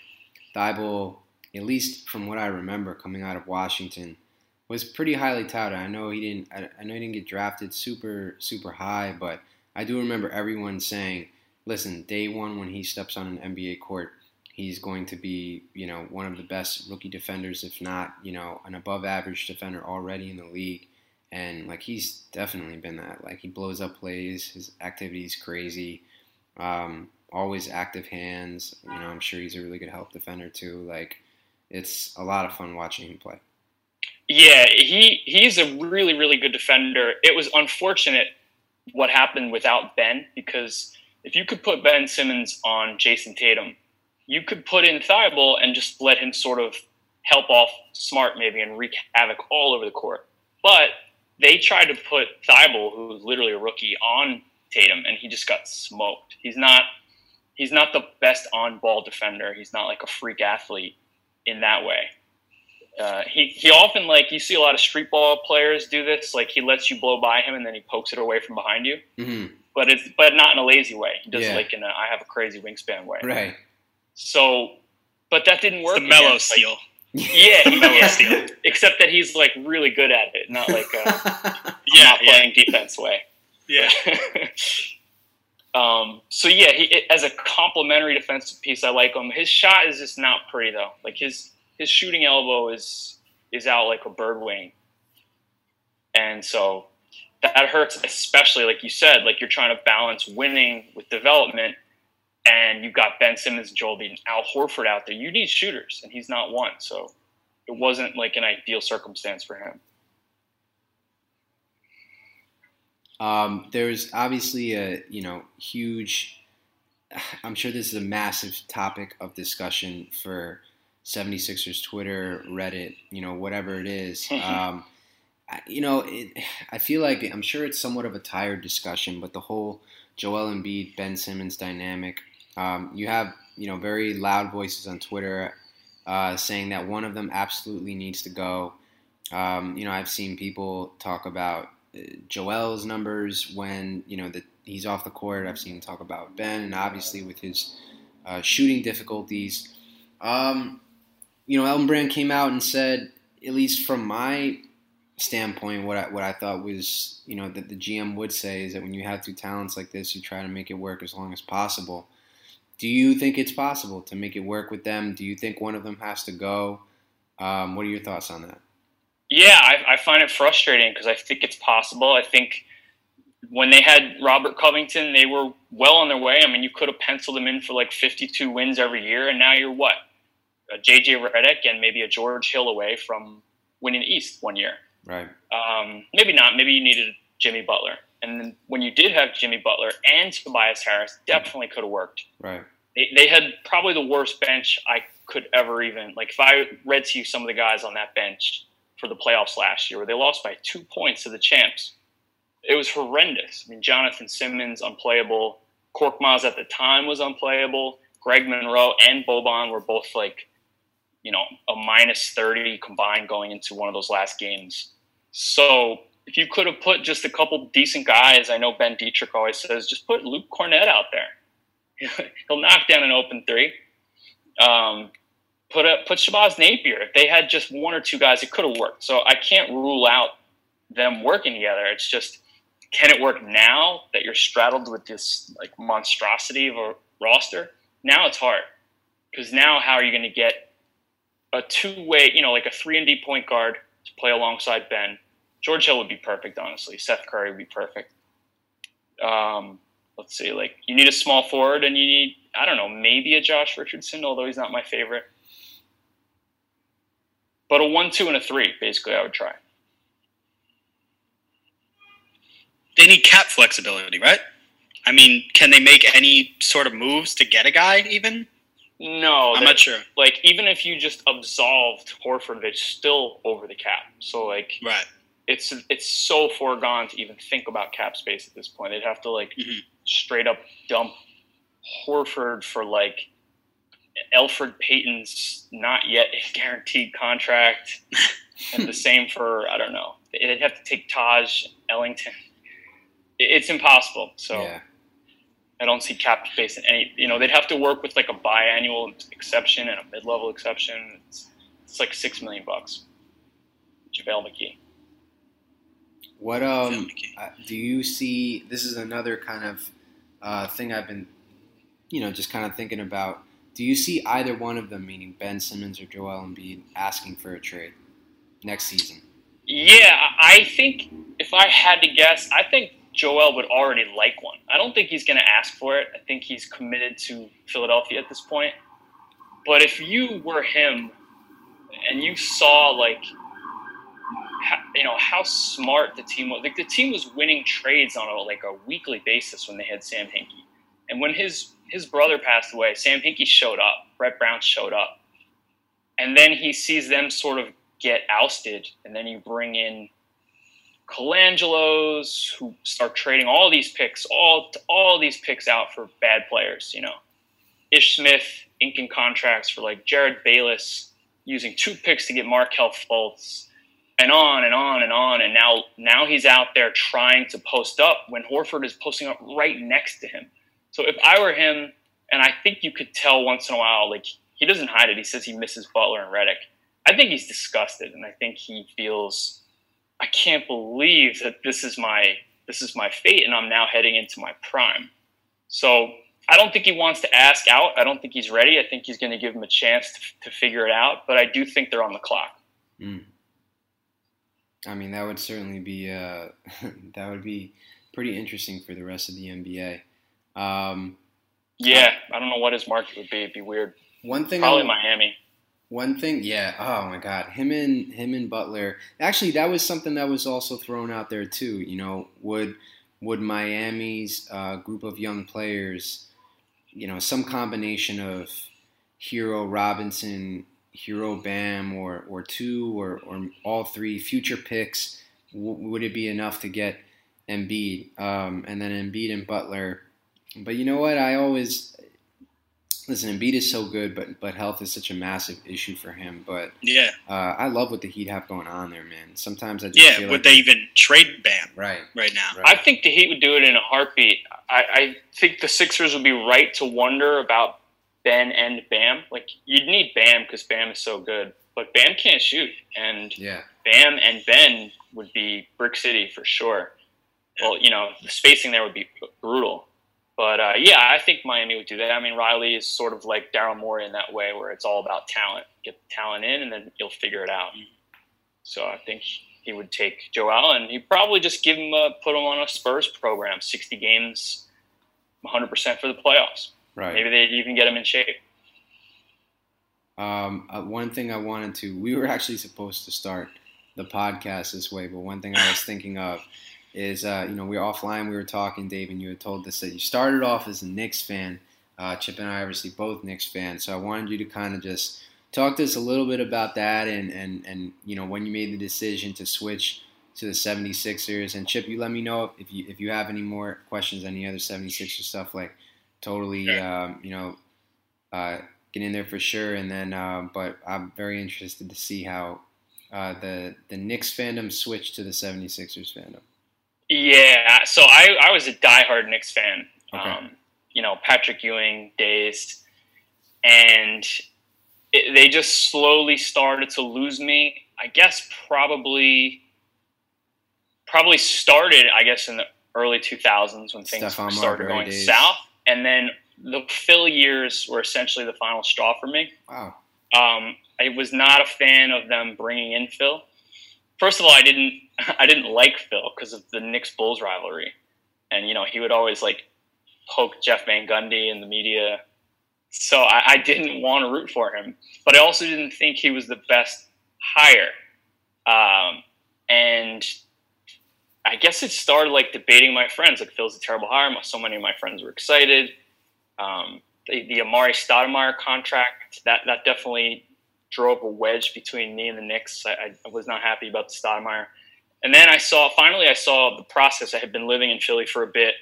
Thybulle, at least from what I remember coming out of Washington, was pretty highly touted. I know he didn't. I, I know he didn't get drafted super super high, but I do remember everyone saying, "Listen, day one when he steps on an NBA court, he's going to be you know one of the best rookie defenders, if not you know an above average defender already in the league." And like he's definitely been that. Like he blows up plays. His activity is crazy. Um, always active hands. You know, I'm sure he's a really good help defender too. Like it's a lot of fun watching him play. Yeah, he he's a really really good defender. It was unfortunate what happened without Ben because if you could put Ben Simmons on Jayson Tatum, you could put in Thybulle and just let him sort of help off Smart maybe and wreak havoc all over the court. But they tried to put Thybulle, who's literally a rookie, on Tatum, and he just got smoked. He's not he's not the best on ball defender. He's not like a freak athlete in that way. Uh, he he often like you see a lot of street ball players do this. Like he lets you blow by him and then he pokes it away from behind you. Mm-hmm. But it's but not in a lazy way. He does yeah. it like in a I have a crazy wingspan way. Right. So, but that didn't work. It's the Melo steal. Like, yeah, steal. Except that he's like really good at it, not like uh, yeah, not playing yeah. defense way. Yeah. um. So yeah, he as a complementary defensive piece, I like him. His shot is just not pretty though. Like his his shooting elbow is is out like a bird wing, and so that hurts. Especially like you said, like you're trying to balance winning with development, and you've got Ben Simmons, and Joel Embiid, and Al Horford out there. You need shooters, and he's not one. So it wasn't like an ideal circumstance for him. Um, there's obviously a you know huge. I'm sure this is a massive topic of discussion for 76ers Twitter, Reddit, you know, whatever it is. Um, you know, it, I feel like I'm sure it's somewhat of a tired discussion, but the whole Joel Embiid, Ben Simmons dynamic, um, you have, you know, very loud voices on Twitter uh, saying that one of them absolutely needs to go. Um, you know, I've seen people talk about uh, Joel's numbers when, you know, that he's off the court. I've seen talk about Ben, and obviously with his uh, shooting difficulties. Um, you know, Elton Brand came out and said, at least from my standpoint, what I, what I thought was, you know, that the GM would say is that when you have two talents like this, you try to make it work as long as possible. Do you think it's possible to make it work with them? Do you think one of them has to go? Um, what are your thoughts on that? Yeah, I, I find it frustrating because I think it's possible. I think when they had Robert Covington, they were well on their way. I mean, you could have penciled them in for like 52 wins every year, and now you're what? A JJ Redick and maybe a George Hill away from winning the East one year. Right. Um, maybe not. Maybe you needed Jimmy Butler. And then when you did have Jimmy Butler and Tobias Harris, definitely could have worked. Right. They, they had probably the worst bench I could ever even like. If I read to you some of the guys on that bench for the playoffs last year, where they lost by two points to the champs, it was horrendous. I mean, Jonathan Simmons unplayable. Korkmaz at the time was unplayable. Greg Monroe and Boban were both like, you know, a minus thirty combined going into one of those last games. So if you could have put just a couple decent guys, I know Ben Detrick always says, just put Luke Kornet out there. He'll knock down an open three. Um, put a, put Shabazz Napier. If they had just one or two guys, it could have worked. So I can't rule out them working together. It's just can it work now that you're straddled with this like monstrosity of a roster? Now it's hard because now how are you going to get a two way, you know, like a three and D point guard to play alongside Ben? George Hill would be perfect, honestly. Seth Curry would be perfect. Um, let's see, like you need a small forward, and you need I don't know, maybe a Josh Richardson, although he's not my favorite. But a one, two, and a three, basically, I would try. They need cap flexibility, right? I mean, can they make any sort of moves to get a guy even? No, I'm not sure. Like even if you just absolved Horford, they're still over the cap. So like, right? It's it's so foregone to even think about cap space at this point. They'd have to like mm-hmm. straight up dump Horford for like Elfrid Payton's not yet guaranteed contract, and the same for I don't know. They'd have to take Taj Ellington. It's impossible. So Yeah. I don't see cap space in any. You know, they'd have to work with like a biannual exception and a mid-level exception. It's, it's like six million bucks. JaVale McGee. What um uh, do you see? This is another kind of uh, thing I've been, you know, just kind of thinking about. Do you see either one of them, meaning Ben Simmons or Joel Embiid, asking for a trade next season? Yeah, I think if I had to guess, I think Joel would already like one. I don't think he's going to ask for it. I think he's committed to Philadelphia at this point. But if you were him and you saw like how, you know how smart the team was, like the team was winning trades on a like a weekly basis when they had Sam Hinkie, and when his his brother passed away, Sam Hinkie showed up, Brett Brown showed up, and then he sees them sort of get ousted, and then you bring in Colangelos, who start trading all these picks, all all these picks out for bad players. You know, Ish Smith inking contracts for like Jerryd Bayless, using two picks to get Markelle Fultz, and on and on and on. And now now he's out there trying to post up when Horford is posting up right next to him. So if I were him, and I think you could tell once in a while, like he doesn't hide it. He says he misses Butler and Redick. I think he's disgusted, and I think he feels I can't believe that this is my this is my fate, and I'm now heading into my prime. So I don't think he wants to ask out. I don't think he's ready. I think he's going to give him a chance to, to figure it out. But I do think they're on the clock. Mm. I mean, that would certainly be uh, that would be pretty interesting for the rest of the NBA. Um, Yeah, I don't know what his market would be. It'd be weird. one thing, Probably I, Miami. One thing, yeah. Oh my God, him and him and Butler. Actually, that was something that was also thrown out there too. You know, would would Miami's uh, group of young players, you know, some combination of Herro Robinson, Herro Bam, or or two, or or all three future picks, w- would it be enough to get Embiid, um, and then Embiid and Butler? But you know what? I always listen. Embiid is so good, but but health is such a massive issue for him. But Yeah, uh, I love what the Heat have going on there, man. Sometimes I just yeah. feel Would like they even trade Bam right, right now? right. I think the Heat would do it in a heartbeat. I, I think the Sixers would be right to wonder about Ben and Bam. Like you'd need Bam because Bam is so good, but Bam can't shoot, and yeah, Bam and Ben would be Brick City for sure. Well, you know, the spacing there would be brutal. But uh, yeah, I think Miami would do that. I mean, Riley is sort of like Daryl Morey in that way, where it's all about talent. Get the talent in, and then you'll figure it out. So I think he would take Joe Allen. He'd probably just give him a, put him on a Spurs program, 60 games, 100% for the playoffs. Right. Maybe they'd even get him in shape. Um, uh, one thing I wanted to, we were actually supposed to start the podcast this way, but one thing I was thinking of is, uh, you know, we were offline, we were talking, Dave, and you had told us that you started off as a Knicks fan. Uh, Chip and I obviously both Knicks fans, so I wanted you to kind of just talk to us a little bit about that and, and, and you know, when you made the decision to switch to the 76ers. And Chip, you let me know if you, if you have any more questions, any other 76ers stuff, like totally, um, you know, uh, get in there for sure. And then, uh, but I'm very interested to see how uh, the the Knicks fandom switched to the 76ers fandom. Yeah, so I, I was a diehard Knicks fan. Okay. Um, you know, Patrick Ewing days, and it, they just slowly started to lose me. I guess probably probably started, I guess, in the early 2000s when things Stephon started Marbury going days. south, and then the Phil years were essentially the final straw for me. Wow. Um, I was not a fan of them bringing in Phil. First of all, I didn't I didn't like Phil because of the Knicks Bulls rivalry, and you know he would always like poke Jeff Van Gundy in the media. So I, I didn't want to root for him, but I also didn't think he was the best hire. Um, and I guess it started like debating my friends. Like Phil's a terrible hire. So many of my friends were excited. Um, the, the Amar'e Stoudemire contract that that definitely drove a wedge between me and the Knicks. I, I was not happy about the Stoudemire. And then I saw finally I saw the process. I had been living in Philly for a bit.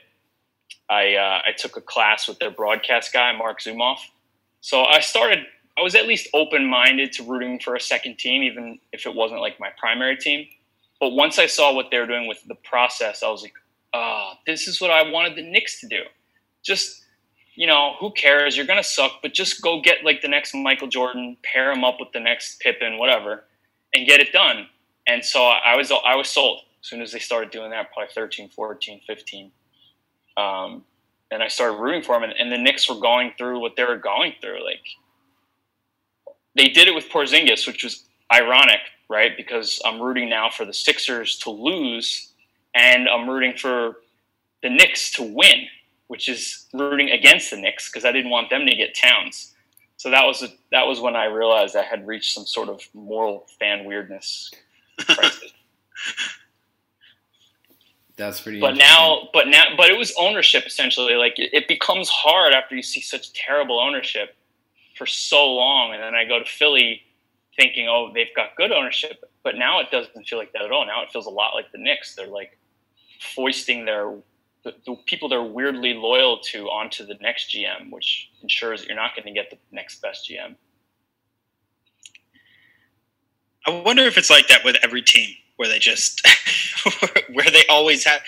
I uh, I took a class with their broadcast guy Marc Zumoff. So I started. I was at least open minded to rooting for a second team, even if it wasn't like my primary team. But once I saw what they were doing with the process, I was like, "Ah, this is what I wanted the Knicks to do. Just you know, who cares? You're gonna suck, but just go get like the next Michael Jordan, pair him up with the next Pippen, whatever, and get it done. And so I was I was sold as soon as they started doing that, probably 13, 14, 15. Um, and I started rooting for them, and, and the Knicks were going through what they were going through. Like they did it with Porzingis, which was ironic, right? Because I'm rooting now for the Sixers to lose, and I'm rooting for the Knicks to win which is rooting against the Knicks because I didn't want them to get Towns. So that was a, that was when I realized I had reached some sort of moral fan weirdness. That's pretty. but now, but now, but it was ownership essentially. Like it, it becomes hard after you see such terrible ownership for so long, and then I go to Philly thinking, oh, they've got good ownership, but now it doesn't feel like that at all. Now it feels a lot like the Knicks. They're like foisting their the, the people they're weirdly loyal to onto the next GM, which ensures that you're not going to get the next best GM. I wonder if it's like that with every team, where they just where they always have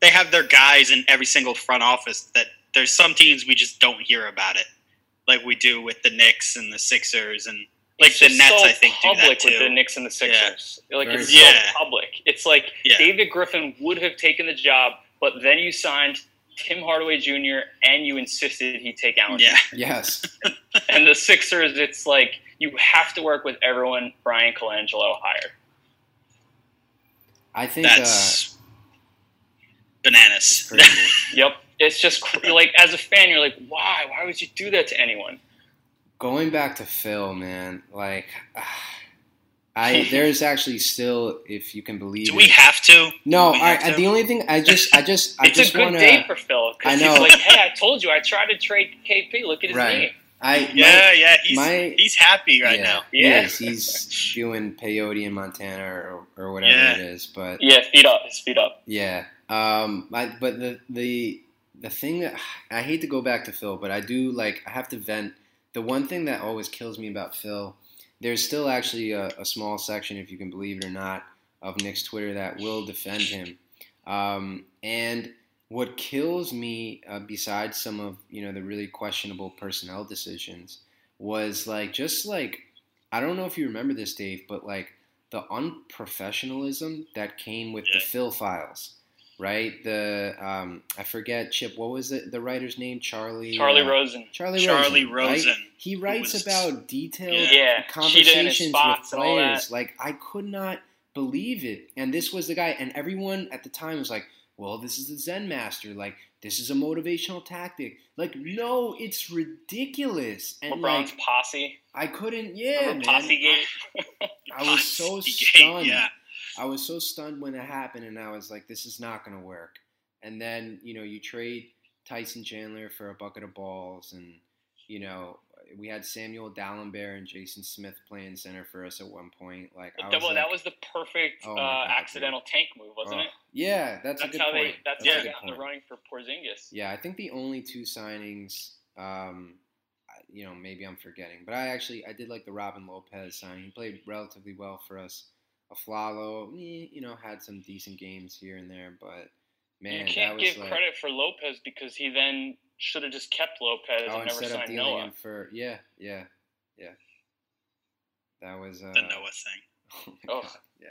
they have their guys in every single front office. That there's some teams we just don't hear about it, like we do with the Knicks and the Sixers and like It's the just Nets. so I think do that public too. with the Knicks and the Sixers. Like Very it's public. so public. It's like Yeah. David Griffin would have taken the job, but then you signed Tim Hardaway Jr. and you insisted he take Allen. yeah, yes, And the Sixers, it's like you have to work with everyone Bryan Colangelo hired. I think uh, that's bananas. Yep. It's just cr- like as a fan, you're like, why? Why would you do that to anyone? Going back to Phil, man. Like, I there's actually still, if you can believe Do it. we have to? no, we I, to? the only thing I just, I just, I It's just a good want day to. for Phil I know. he's like, hey, I told you I tried to trade KP. Look at his Right. name. I my- Yeah, yeah, he's my- he's happy right yeah, now. Yeah. is. He's doing peyote in Montana or, or whatever Yeah. it is, but Yeah, feet up. His feet up. Yeah. Um. I, but the the the thing that I hate to go back to Phil, but I do like I have to vent. The one thing that always kills me about Phil, there's still actually a, a small section, if you can believe it or not, of Knicks Twitter that will defend him. Um. And what kills me, uh, besides some of you know the really questionable personnel decisions, was like just like I don't know if you remember this, Dave, but like the unprofessionalism that came with the Phil files, right? The um, I forget Chip. What was it? The writer's name? Charlie. Charlie uh, Rosen. Charlie, Charlie Rosen. right? He writes was- about detailed Yeah, cheating in his conversations with spots and all that. players. Like I could not believe it. And this was the guy, and everyone at the time was like, "Well, this is the Zen master. Like this is a motivational tactic." Like, no, it's ridiculous. And LeBron's like, posse. I couldn't. Yeah, Remember man. Posse Gate? I was so stunned. Yeah. I was so stunned when it happened, and I was like, "This is not going to work." And then you know, you trade Tyson Chandler for a bucket of balls, and you know, we had Samuel Dalembert and Jason Smith playing center for us at one point. Like, I was Double, like, that was the perfect Oh uh, God, accidental tank move, wasn't oh, it? Yeah, that's, a That's good how point. they. That's, a how they got in the running for Porzingis. Yeah, I think the only two signings, um, you know, maybe I'm forgetting, but I actually I did like the Robin Lopez signing. He played relatively well for us. Afflalo, you know, had some decent games here and there, but man, you can't was give like, credit for Lopez because he then should have just kept Lopez oh, and never instead of signed dealing Noah. him for yeah, yeah, yeah. That was uh, The Noah thing. Oh, my Oh. God, yeah.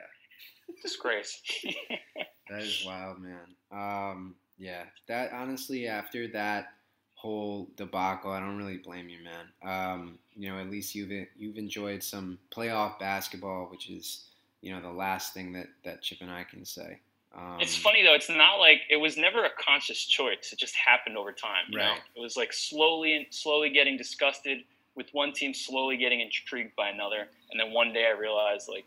Disgrace. That is wild, man. Um, yeah, that honestly, after that whole debacle, I don't really blame you, man. Um, you know, at least you've you've enjoyed some playoff basketball, which is you know the last thing that that Chip and I can say. Um, it's funny though. It's not like it was never a conscious choice. It just happened over time. You know, Right. it was like slowly and slowly getting disgusted with one team, slowly getting intrigued by another, and then one day I realized, like,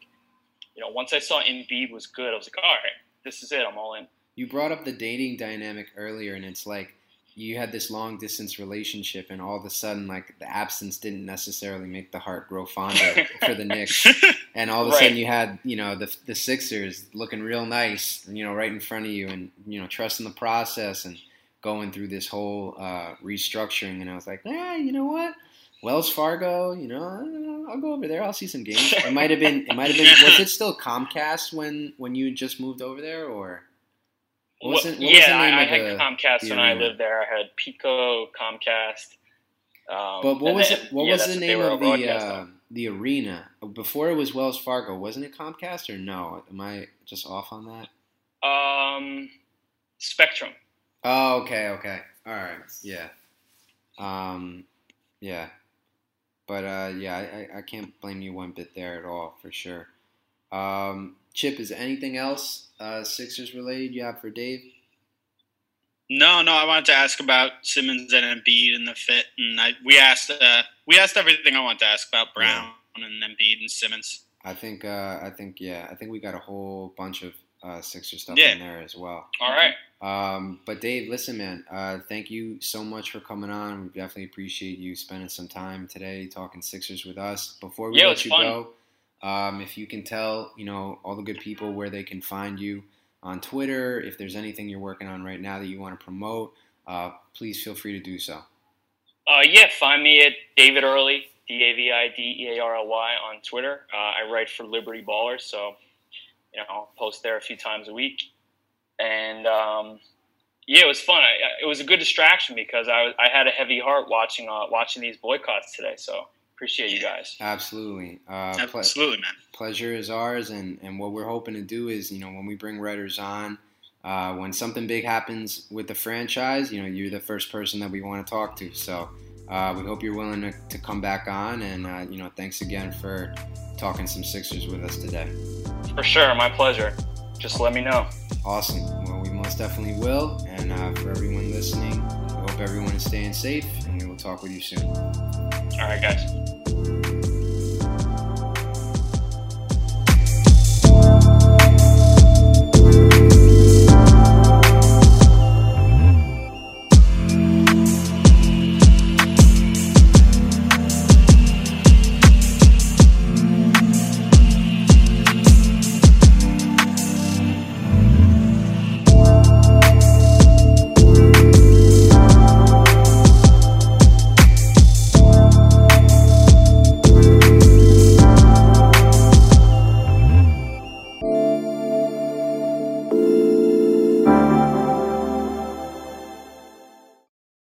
you know, once I saw Embiid was good, I was like, all right, this is it. I'm all in. You brought up the dating dynamic earlier, and it's like you had this long distance relationship, and all of a sudden, like the absence didn't necessarily make the heart grow fonder for the Knicks. And all of a Right. sudden, you had you know the the Sixers looking real nice, you know, right in front of you, and you know, trusting the process and going through this whole uh, restructuring. And I was like, yeah, you know what? Wells Fargo, you know, I'll go over there. I'll see some games. It might have been. It might have been. Was it still Comcast when when you just moved over there, or what what yeah, I, I had the? Comcast the when I lived there. I had Pico, Comcast. Um, But what was it? What yeah, was the name of the uh, the arena before it was Wells Fargo? Wasn't it Comcast or no? Am I just off on that? Um, Spectrum. Oh, okay, okay, all right, yeah, um, yeah, but uh, yeah, I, I- I can't blame you one bit there at all for sure. Um, Chip, is anything else uh, Sixers related you have for Dave? No, no, I wanted to ask about Simmons and Embiid and the fit, and I we asked uh, we asked everything I wanted to ask about Brown and Embiid and Simmons. I think uh, I think yeah, I think we got a whole bunch of uh, Sixer stuff Yeah. in there as well. All right. Um, but Dave, listen, man. Uh, thank you so much for coming on. We definitely appreciate you spending some time today talking Sixers with us. Before we Yeah, let you fun. go, um, if you can tell, you know, all the good people where they can find you on Twitter. If there's anything you're working on right now that you want to promote, uh, please feel free to do so. Uh, yeah, find me at David Early, D A V I D E A R L Y on Twitter. Uh, I write for Liberty Ballers, so you know I'll post there a few times a week. And um, yeah, it was fun. I, it was a good distraction because I I had a heavy heart watching uh, watching these boycotts today. So appreciate you guys. Absolutely. Uh, ple- Absolutely, man. pleasure is ours and, and what we're hoping to do is you know when we bring writers on uh, when something big happens with the franchise you know you're the first person that we want to talk to so uh, we hope you're willing to, to come back on and uh, you know thanks again for talking some sixers with us today For sure, my pleasure. Just let me know. awesome well we most definitely will and uh, for everyone listening we hope everyone is staying safe and we will talk with you soon all right, guys.